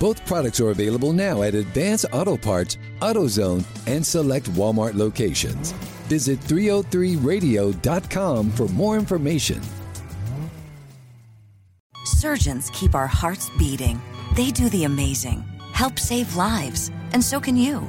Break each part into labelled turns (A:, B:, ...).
A: Both products are available now at Advance Auto Parts, AutoZone, and select Walmart locations. Visit 303radio.com for more information.
B: Surgeons keep our hearts beating. They do the amazing, help save lives, and so can you.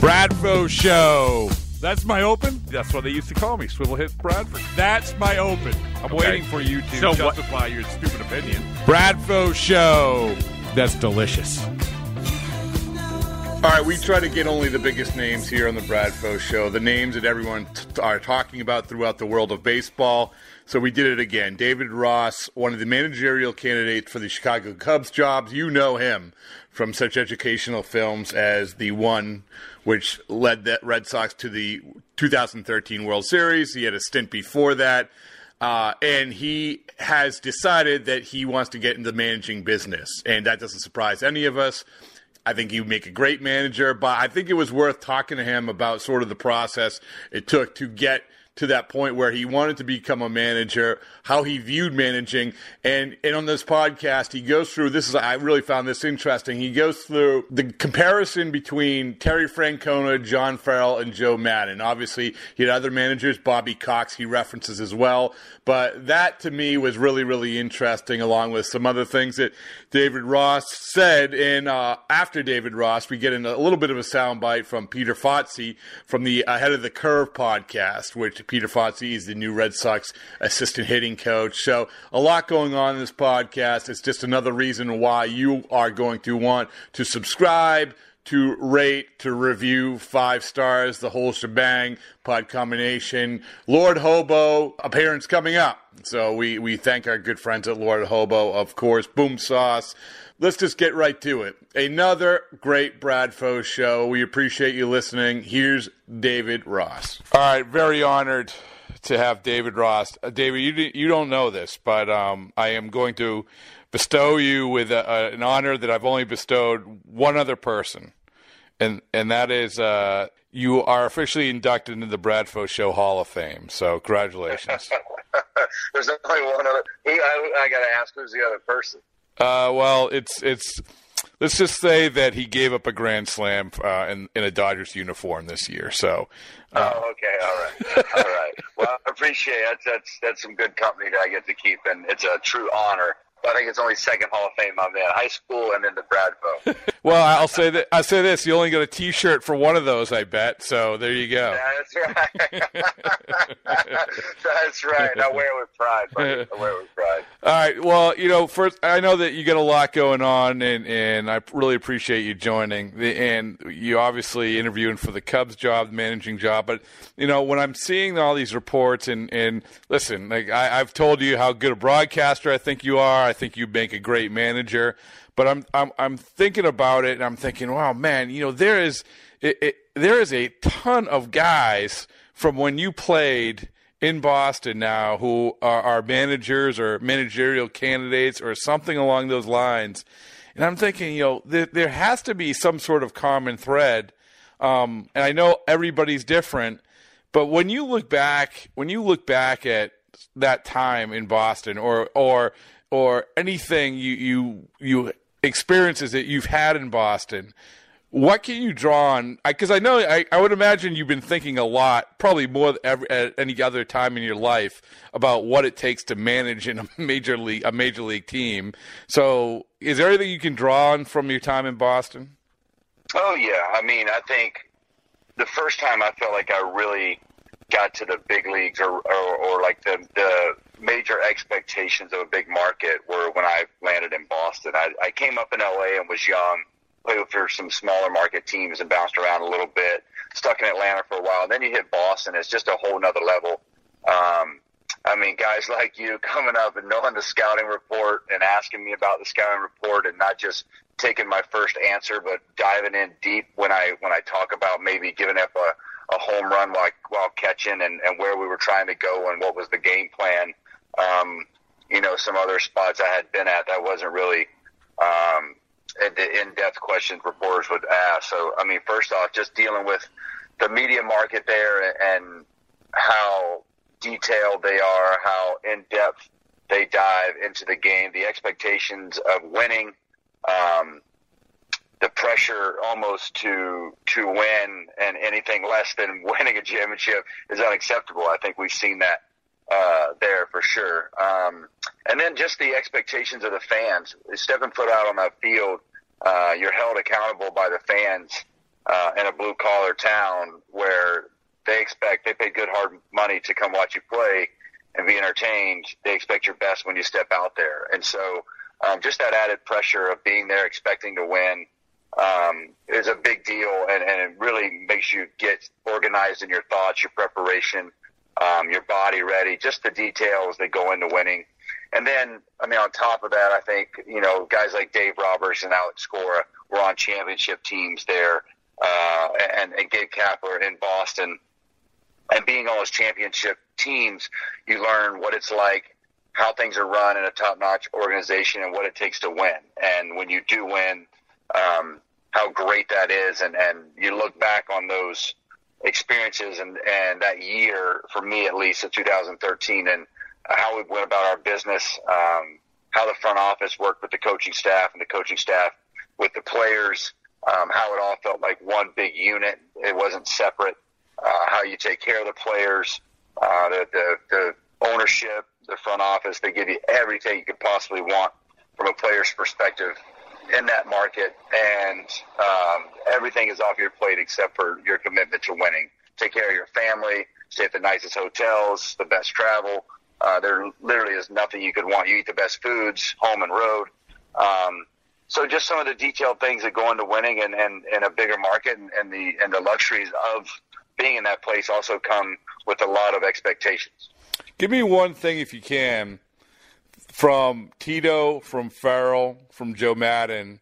C: Bradfo Show. That's my open. That's what they used to call me, Swivel Hit Bradford. That's my open. I'm
D: Okay.
C: waiting for you to
D: So what-
C: justify your stupid opinion. Bradfo Show. That's delicious.
D: All right, we try to get only the biggest names here on the Bradfo Show, the names that everyone t- are talking about throughout the world of baseball. So we did it again. David Ross, one of the managerial candidates for the Chicago Cubs jobs. You know him from such educational films as the one which led the Red Sox to the 2013 World Series. He had a stint before that. Uh, and he has decided that he wants to get into the managing business. And that doesn't surprise any of us. I think he would make a great manager, but I think it was worth talking to him about sort of the process it took to get to that point where he wanted to become a manager, how he viewed managing, and and on this podcast he goes through this is I really found this interesting. He goes through the comparison between Terry Francona, John Farrell, and Joe Maddon. Obviously, he had other managers, Bobby Cox he references as well, but that to me was really really interesting, along with some other things that David Ross said. And uh, after David Ross, we get in a little bit of a soundbite from Peter Fatse from the Ahead of the Curve podcast, which Peter Fatse is the new Red Sox assistant hitting coach. So a lot going on in this podcast. It's just another reason why you are going to want to subscribe to rate, to review five stars, the whole shebang, pod combination. Lord Hobo appearance coming up. So we, we thank our good friends at Lord Hobo, of course. Boom Sauce. Let's just get right to it. Another great Brad Bradfo show. We appreciate you listening. Here's David Ross. All right, very honored to have David Ross. Uh, David, you you don't know this, but um, I am going to bestow you with a, a, an honor that I've only bestowed one other person, and and that is uh, you are officially inducted into the Bradfo Show Hall of Fame. So congratulations.
E: There's only one other. I, I got to ask, who's the other person?
C: Uh, well, it's it's. Let's just say that he gave up a grand slam uh, in in a Dodgers uniform this year. So, uh,
E: oh, okay, all right, all right. Well, I appreciate it. That's, that's that's some good company that I get to keep, and it's a true honor. I think it's only second Hall of Fame I'm in high school and then the Bradfo.
C: well, I'll say that I'll say this: you only get a T-shirt for one of those, I bet. So there you go.
E: That's right. That's right. I wear it with pride. Buddy. I wear it with pride.
C: All right. Well, you know, first, I know that you got a lot going on, and, and I really appreciate you joining. The- And you obviously interviewing for the Cubs job, the managing job. But you know, when I'm seeing all these reports, and and listen, like I, I've told you how good a broadcaster I think you are. I think you'd make a great manager. But I'm I'm I'm thinking about it, and I'm thinking, wow, man, you know, there is it, it, there is a ton of guys from when you played in Boston now who are, are managers or managerial candidates or something along those lines. And I'm thinking, you know, there, there has to be some sort of common thread. Um, and I know everybody's different, but when you look back, when you look back at that time in Boston or, or, or anything you, you, you
D: experiences that you've had in Boston, what can you draw on? Because I, I, know I, I, would imagine you've been thinking a lot, probably more every, at any other time in your life, about what it takes to manage in a major league a major league team. So, is there anything you can draw on from your time in Boston?
E: Oh yeah, I mean, I think the first time I felt like I really got to the big leagues or, or, or like the the major expectations of a big market were when I landed in Boston. I, I came up in LA and was young played for some smaller market teams and bounced around a little bit. Stuck in Atlanta for a while. And then you hit Boston. It's just a whole nother level. Um, I mean, guys like you coming up and knowing the scouting report and asking me about the scouting report and not just taking my first answer, but diving in deep when I when I talk about maybe giving up a, a home run while while catching and, and where we were trying to go and what was the game plan. Um, you know, some other spots I had been at that wasn't really um, the in-depth questions reporters would ask. So, I mean, first off, just dealing with the media market there and how detailed they are, how in-depth they dive into the game, the expectations of winning, um, the pressure almost to to win, and anything less than winning a championship is unacceptable. I think we've seen that uh, there for sure. Um, and then just the expectations of the fans. Stepping foot out on that field, uh, you're held accountable by the fans uh, in a blue collar town where they expect they pay good hard money to come watch you play and be entertained. They expect your best when you step out there, and so um, just that added pressure of being there, expecting to win. Um, is a big deal, and, and it really makes you get organized in your thoughts, your preparation, um, your body ready, just the details that go into winning. And then, I mean, on top of that, I think, you know, guys like Dave Roberts and Alex Cora were on championship teams there, uh, and, and Gabe Kapler in Boston. And being on those championship teams, you learn what it's like, how things are run in a top notch organization, and what it takes to win. And when you do win, um, how great that is. And, and you look back on those experiences and, and that year, for me at least, in 2013, and how we went about our business, um, how the front office worked with the coaching staff and the coaching staff with the players, um, how it all felt like one big unit. It wasn't separate. Uh, how you take care of the players, uh, the, the, the ownership, the front office. They give you everything you could possibly want from a player's perspective in that market, and um, everything is off your plate except for your commitment to winning. Take care of your family, stay at the nicest hotels, the best travel. Uh, there literally is nothing you could want. You eat the best foods, home and road. Um, so just some of the detailed things that go into winning and, and a bigger market and, and the and the luxuries of being in that place also come with a lot of expectations.
D: Give me one thing if you can from Tito, from Farrell, from Joe Maddon,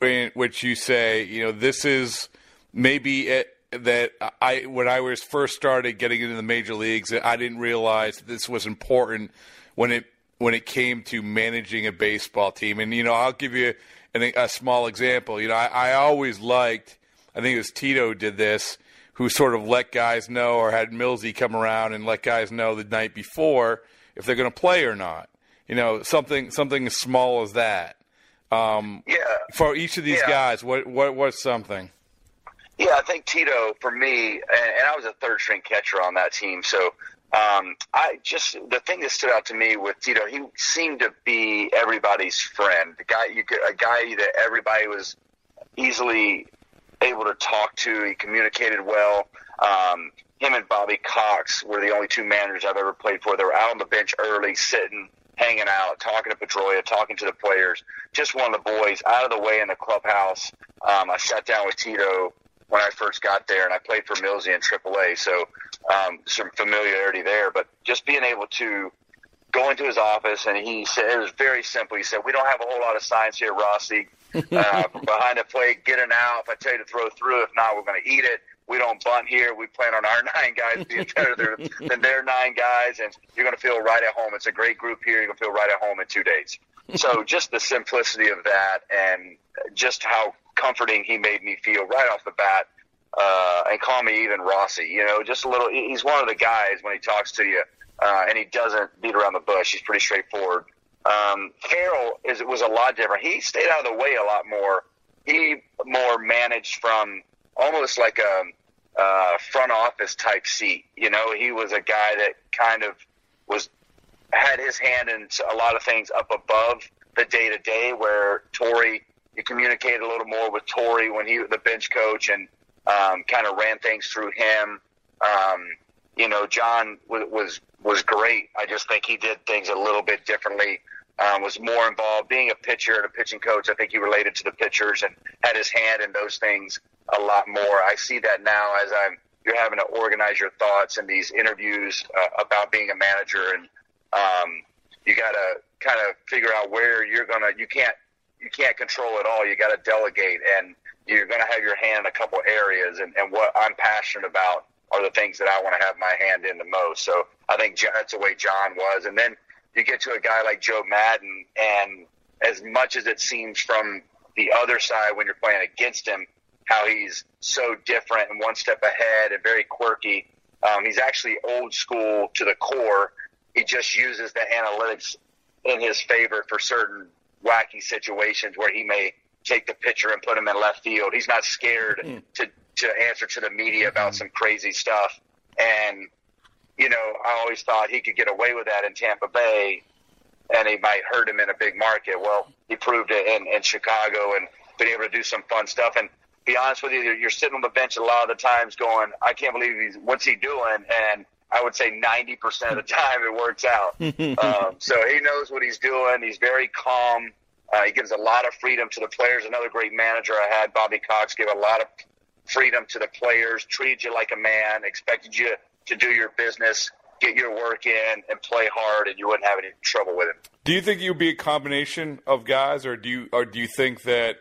D: in which you say, you know, this is maybe it, that I when I was first started getting into the major leagues, I didn't realize this was important when it when it came to managing a baseball team. And you know, I'll give you an, a small example. You know, I, I always liked. I think it was Tito did this, who sort of let guys know, or had Millsy come around and let guys know the night before if they're going to play or not. You know, something something as small as that. Um,
E: yeah.
D: For each of these yeah. guys, what what what's something?
E: Yeah, I think Tito for me, and, and I was a third string catcher on that team, so um, I just the thing that stood out to me with Tito, he seemed to be everybody's friend. The guy, you could, a guy that everybody was easily able to talk to. He communicated well. Um, him and Bobby Cox were the only two managers I've ever played for. They were out on the bench early, sitting, hanging out, talking to Pedroia, talking to the players. Just one of the boys out of the way in the clubhouse. Um, I sat down with Tito when I first got there, and I played for Millsy in AAA, so um, some familiarity there. But just being able to go into his office, and he said it was very simple. He said, "We don't have a whole lot of science here, Rossi. Uh, from behind the plate, get it out. If I tell you to throw through, if not, we're going to eat it." We don't bunt here. We plan on our nine guys being better than their nine guys, and you're going to feel right at home. It's a great group here. You're going to feel right at home in two days. so just the simplicity of that, and just how comforting he made me feel right off the bat. Uh, and call me even Rossi, you know, just a little. He's one of the guys when he talks to you, uh, and he doesn't beat around the bush. He's pretty straightforward. Um, Farrell is was a lot different. He stayed out of the way a lot more. He more managed from almost like a uh, front office type seat. You know, he was a guy that kind of was had his hand in a lot of things up above the day to day. Where Torey, he communicated a little more with Torey when he was the bench coach and um, kind of ran things through him. Um, you know, John was, was great. I just think he did things a little bit differently. Um, was more involved. Being a pitcher and a pitching coach, I think he related to the pitchers and had his hand in those things a lot more. I see that now as I'm you're having to organize your thoughts in these interviews uh, about being a manager, and um, you got to kind of figure out where you're gonna. You can't you can't control it all. You got to delegate, and you're gonna have your hand in a couple areas. And, and what I'm passionate about are the things that I want to have my hand in the most. So I think that's the way John was. And then you get to a guy like Joe Maddon, and as much as it seems from the other side when you're playing against him, how he's so different and one step ahead and very quirky. Um, he's actually old school to the core. He just uses the analytics in his favor for certain wacky situations where he may take the pitcher and put him in left field. He's not scared mm. to to answer to the media about some crazy stuff. And you know, I always thought he could get away with that in Tampa Bay, and he might hurt him in a big market. Well, he proved it in, in Chicago and been able to do some fun stuff. And be honest with you, you're sitting on the bench a lot of the times going, I can't believe he's what's he doing, and I would say 90% of the time it works out. um, so he knows what he's doing. He's very calm. Uh, he gives a lot of freedom to the players. Another great manager I had, Bobby Cox, gave a lot of freedom to the players, treated you like a man, expected you to do your business, get your work in, and play hard, and you wouldn't have any trouble with him.
C: Do you think you'd be a combination of guys, or do you, or do you think that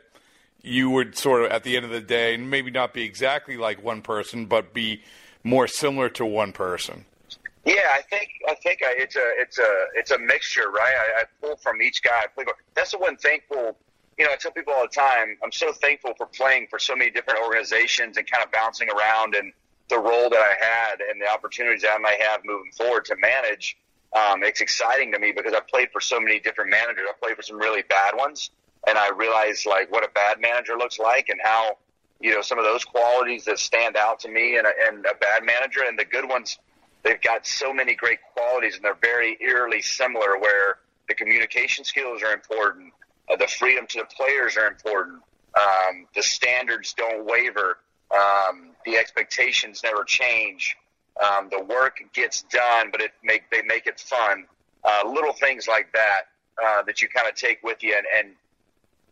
C: you would sort of, at the end of the day, maybe not be exactly like one person, but be more similar to one person?
E: Yeah, I think I think I, it's a it's a it's a mixture, right? I, I pull from each guy. That's the one thankful. You know, I tell people all the time. I'm so thankful for playing for so many different organizations and kind of bouncing around and the role that I had and the opportunities that I might have moving forward to manage. Um, it's exciting to me because I played for so many different managers. I played for some really bad ones, and I realized like what a bad manager looks like and how you know some of those qualities that stand out to me and a, and a bad manager and the good ones. They've got so many great qualities, and they're very eerily similar. Where the communication skills are important, uh, the freedom to the players are important, um, the standards don't waver um, the expectations never change. Um, the work gets done, but it make they make it fun. Uh, little things like that uh, that you kind of take with you, and, and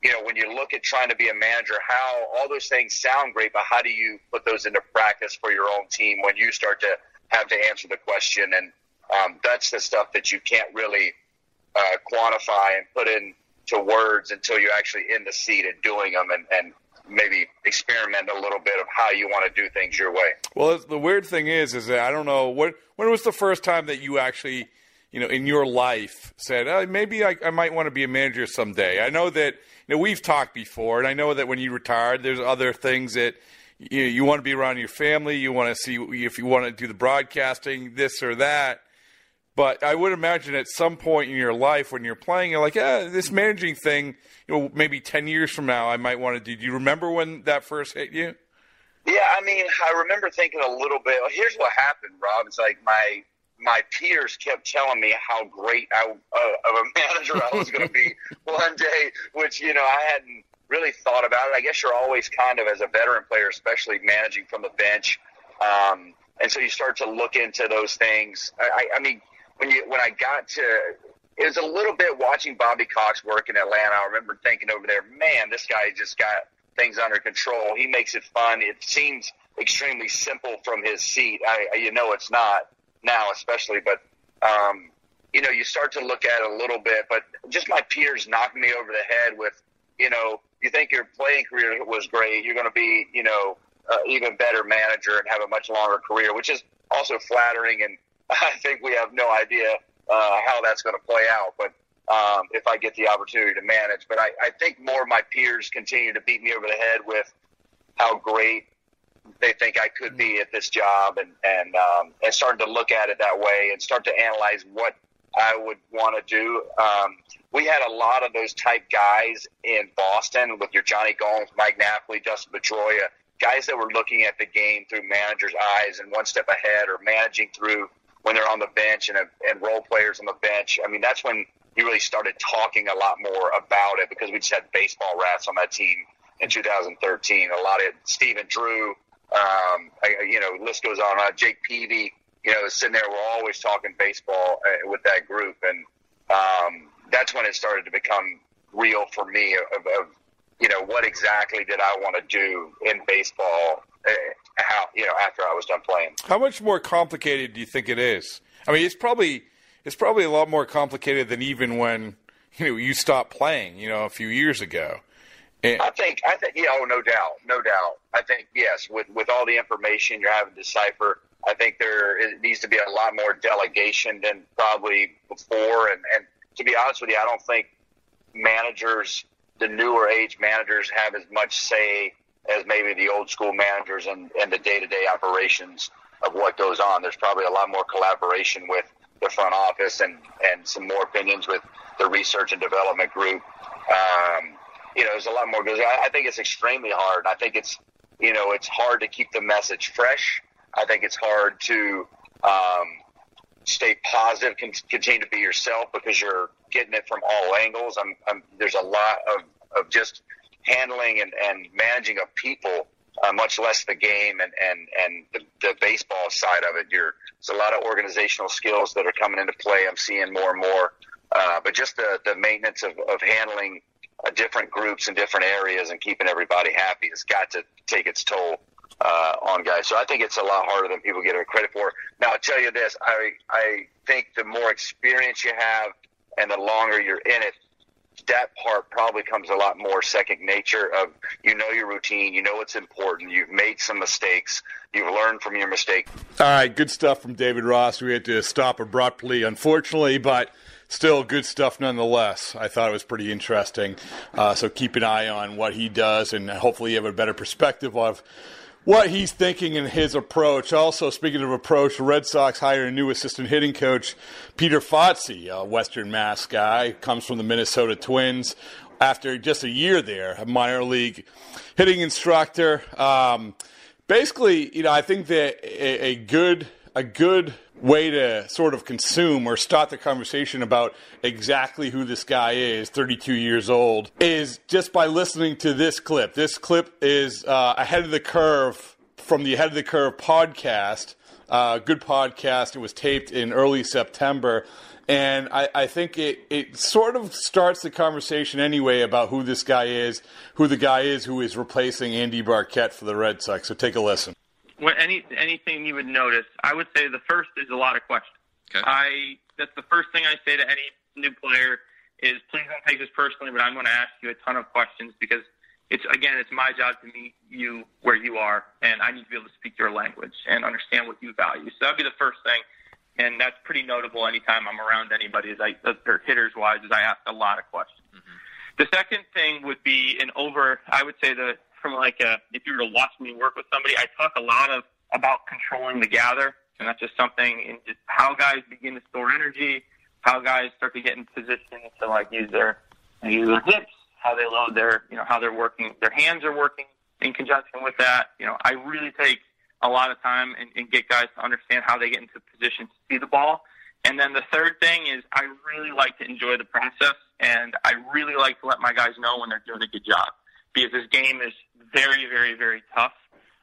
E: you know when you look at trying to be a manager, how all those things sound great, but how do you put those into practice for your own team when you start to have to answer the question? And um, that's the stuff that you can't really uh, quantify and put into words until you're actually in the seat and doing them. And, and maybe experiment a little bit of how you want to do things your way.
C: Well, the weird thing is, is that I don't know what when was the first time that you actually, you know, in your life said oh, maybe I, I might want to be a manager someday. I know that you know we've talked before, and I know that when you retired, there's other things that. You, you want to be around your family. You want to see if you want to do the broadcasting, this or that. But I would imagine at some point in your life when you're playing, you're like, yeah, this managing thing, you know, maybe 10 years from now, I might want to do. Do you remember when that first hit you?
E: Yeah, I mean, I remember thinking a little bit. Here's what happened, Rob. It's like my my peers kept telling me how great I, uh, of a manager I was going to be one day, which you know I hadn't really thought about it. I guess you're always kind of as a veteran player, especially managing from the bench, um, and so you start to look into those things. I, I mean, when you when I got to it was a little bit watching Bobby Cox work in Atlanta. I remember thinking over there, man, this guy just got things under control. He makes it fun. It seems extremely simple from his seat. I, you know, it's not now, especially, but um, you know, you start to look at it a little bit. But just my peers knocking me over the head with, you know, you think your playing career was great, you're going to be, you know, uh, even better manager and have a much longer career, which is also flattering and I think we have no idea uh, how that's going to play out. But um, if I get the opportunity to manage, but I, I think more of my peers continue to beat me over the head with how great they think I could be at this job, and and um, and starting to look at it that way, and start to analyze what I would want to do. Um, we had a lot of those type guys in Boston with your Jonny Gomes, Mike Napoli, Dustin Pedroia, guys that were looking at the game through managers' eyes and one step ahead, or managing through when they're on the bench and, and role players on the bench. I mean, that's when you really started talking a lot more about it because we just had baseball rats on that team in 2013. A lot of Stephen Drew, um, I, you know, list goes on. Uh, Jake Peavy, you know, sitting there. We're always talking baseball uh, with that group, and um, that's when it started to become real for me of, of you know what exactly did I want to do in baseball. Uh, how you know after I was done playing.
C: How much more complicated do you think it is? I mean, it's probably it's probably a lot more complicated than even when you know you stopped playing. You know, a few years ago.
E: And I think I think yeah, oh no doubt, no doubt. I think yes, with with all the information you're having to decipher, I think there it needs to be a lot more delegation than probably before. And and to be honest with you, I don't think managers, the newer age managers, have as much say as maybe the old school managers and, and the day to day operations of what goes on. There's probably a lot more collaboration with the front office and, and some more opinions with the research and development group. Um, you know, there's a lot more. I, I think it's extremely hard. I think it's, you know, it's hard to keep the message fresh. I think it's hard to um, stay positive, can continue to be yourself because you're getting it from all angles. I'm, I'm, there's a lot of, of just handling and, and managing of people, uh, much less the game and, and, and the, the baseball side of it. You're, there's a lot of organizational skills that are coming into play. I'm seeing more and more. Uh, but just the, the maintenance of, of handling uh, different groups in different areas and keeping everybody happy has got to take its toll uh, on guys. So I think it's a lot harder than people get credit for. Now, I'll tell you this: I I think the more experience you have and the longer you're in it, that part probably comes a lot more second nature of you know your routine, you know what's important, you've made some mistakes, you've learned from your mistake.
D: All right, good stuff from David Ross. We had to stop abruptly, unfortunately, but still good stuff nonetheless. I thought it was pretty interesting. Uh, so keep an eye on what he does, and hopefully you have a better perspective of what he's thinking in his approach. Also, speaking of approach, Red Sox hire a new assistant hitting coach, Peter Fatse, a Western Mass guy, comes from the Minnesota Twins. After just a year there, a minor league hitting instructor. Um, basically, you know, I think that a, a good a good way to sort of consume or start the conversation about exactly who this guy is, 32 years old, is just by listening to this clip. This clip is uh, ahead of the curve from the Ahead of the Curve podcast. Uh, good podcast. It was taped in early September. And I, I think it, it sort of starts the conversation anyway about who this guy is, who the guy is who is replacing Andy Barkett for the Red Sox. So take a listen
F: what any anything you would notice, I would say the first is a lot of questions. Okay. I that's the first thing I say to any new player is please don't take this personally, but I'm going to ask you a ton of questions because it's again it's my job to meet you where you are, and I need to be able to speak your language and understand what you value. So that'd be the first thing, and that's pretty notable anytime I'm around anybody. Is I or hitters wise, is I ask a lot of questions. Mm-hmm. The second thing would be an over. I would say the from like a, if you were to watch me work with somebody, I talk a lot of about controlling the gather, and that's just something in just how guys begin to store energy, how guys start to get in position to like use their use their hips, how they load their you know how they're working, their hands are working in conjunction with that. You know, I really take a lot of time and, and get guys to understand how they get into position to see the ball. And then the third thing is I really like to enjoy the process, and I really like to let my guys know when they're doing a good job because this game is very, very, very tough,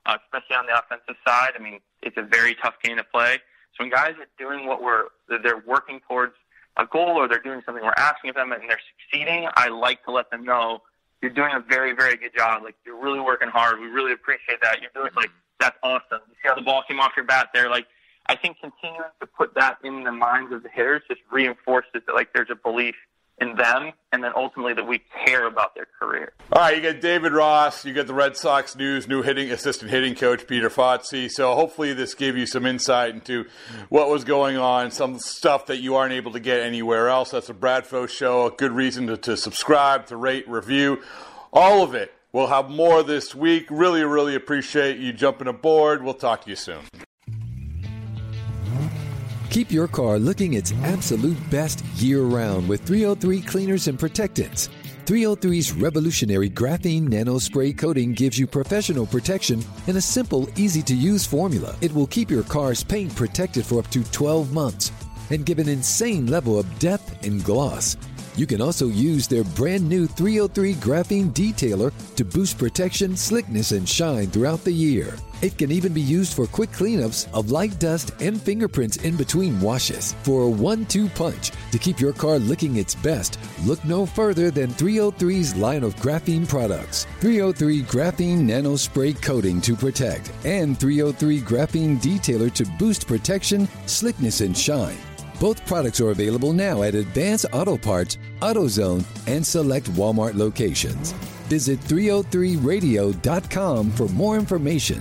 F: uh, especially on the offensive side. I mean, it's a very tough game to play. So when guys are doing what we're, they're working towards a goal or they're doing something we're asking of them and they're succeeding, I like to let them know you're doing a very, very good job. Like you're really working hard. We really appreciate that. You're doing like that's awesome. You see how the ball came off your bat there. Like I think continuing to put that in the minds of the hitters just reinforces that like there's a belief in them, and then ultimately that we care about their career.
D: All right, you got David Ross, you got the Red Sox news, new hitting assistant hitting coach Peter Fatse. So hopefully this gave you some insight into what was going on, some stuff that you aren't able to get anywhere else. That's a Bradfo show. A good reason to, to subscribe, to rate, review, all of it. We'll have more this week. Really, really appreciate you jumping aboard. We'll talk to you soon.
A: Keep your car looking its absolute best year round with 303 cleaners and protectants. 303's revolutionary graphene nano spray coating gives you professional protection in a simple, easy to use formula. It will keep your car's paint protected for up to 12 months and give an insane level of depth and gloss. You can also use their brand new 303 graphene detailer to boost protection, slickness, and shine throughout the year. It can even be used for quick cleanups of light dust and fingerprints in between washes. For a one two punch to keep your car looking its best, look no further than 303's line of graphene products 303 Graphene Nano Spray Coating to protect, and 303 Graphene Detailer to boost protection, slickness, and shine. Both products are available now at Advance Auto Parts, AutoZone, and select Walmart locations. Visit 303radio.com for more information.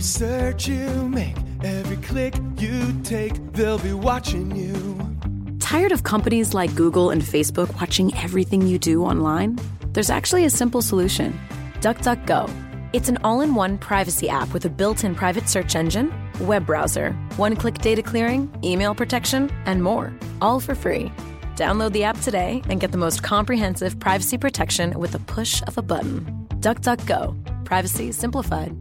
G: Every search you make, every click you take, they'll be watching you.
H: Tired of companies like Google and Facebook watching everything you do online? There's actually a simple solution DuckDuckGo. It's an all in one privacy app with a built in private search engine, web browser, one click data clearing, email protection, and more, all for free. Download the app today and get the most comprehensive privacy protection with the push of a button. DuckDuckGo. Privacy simplified.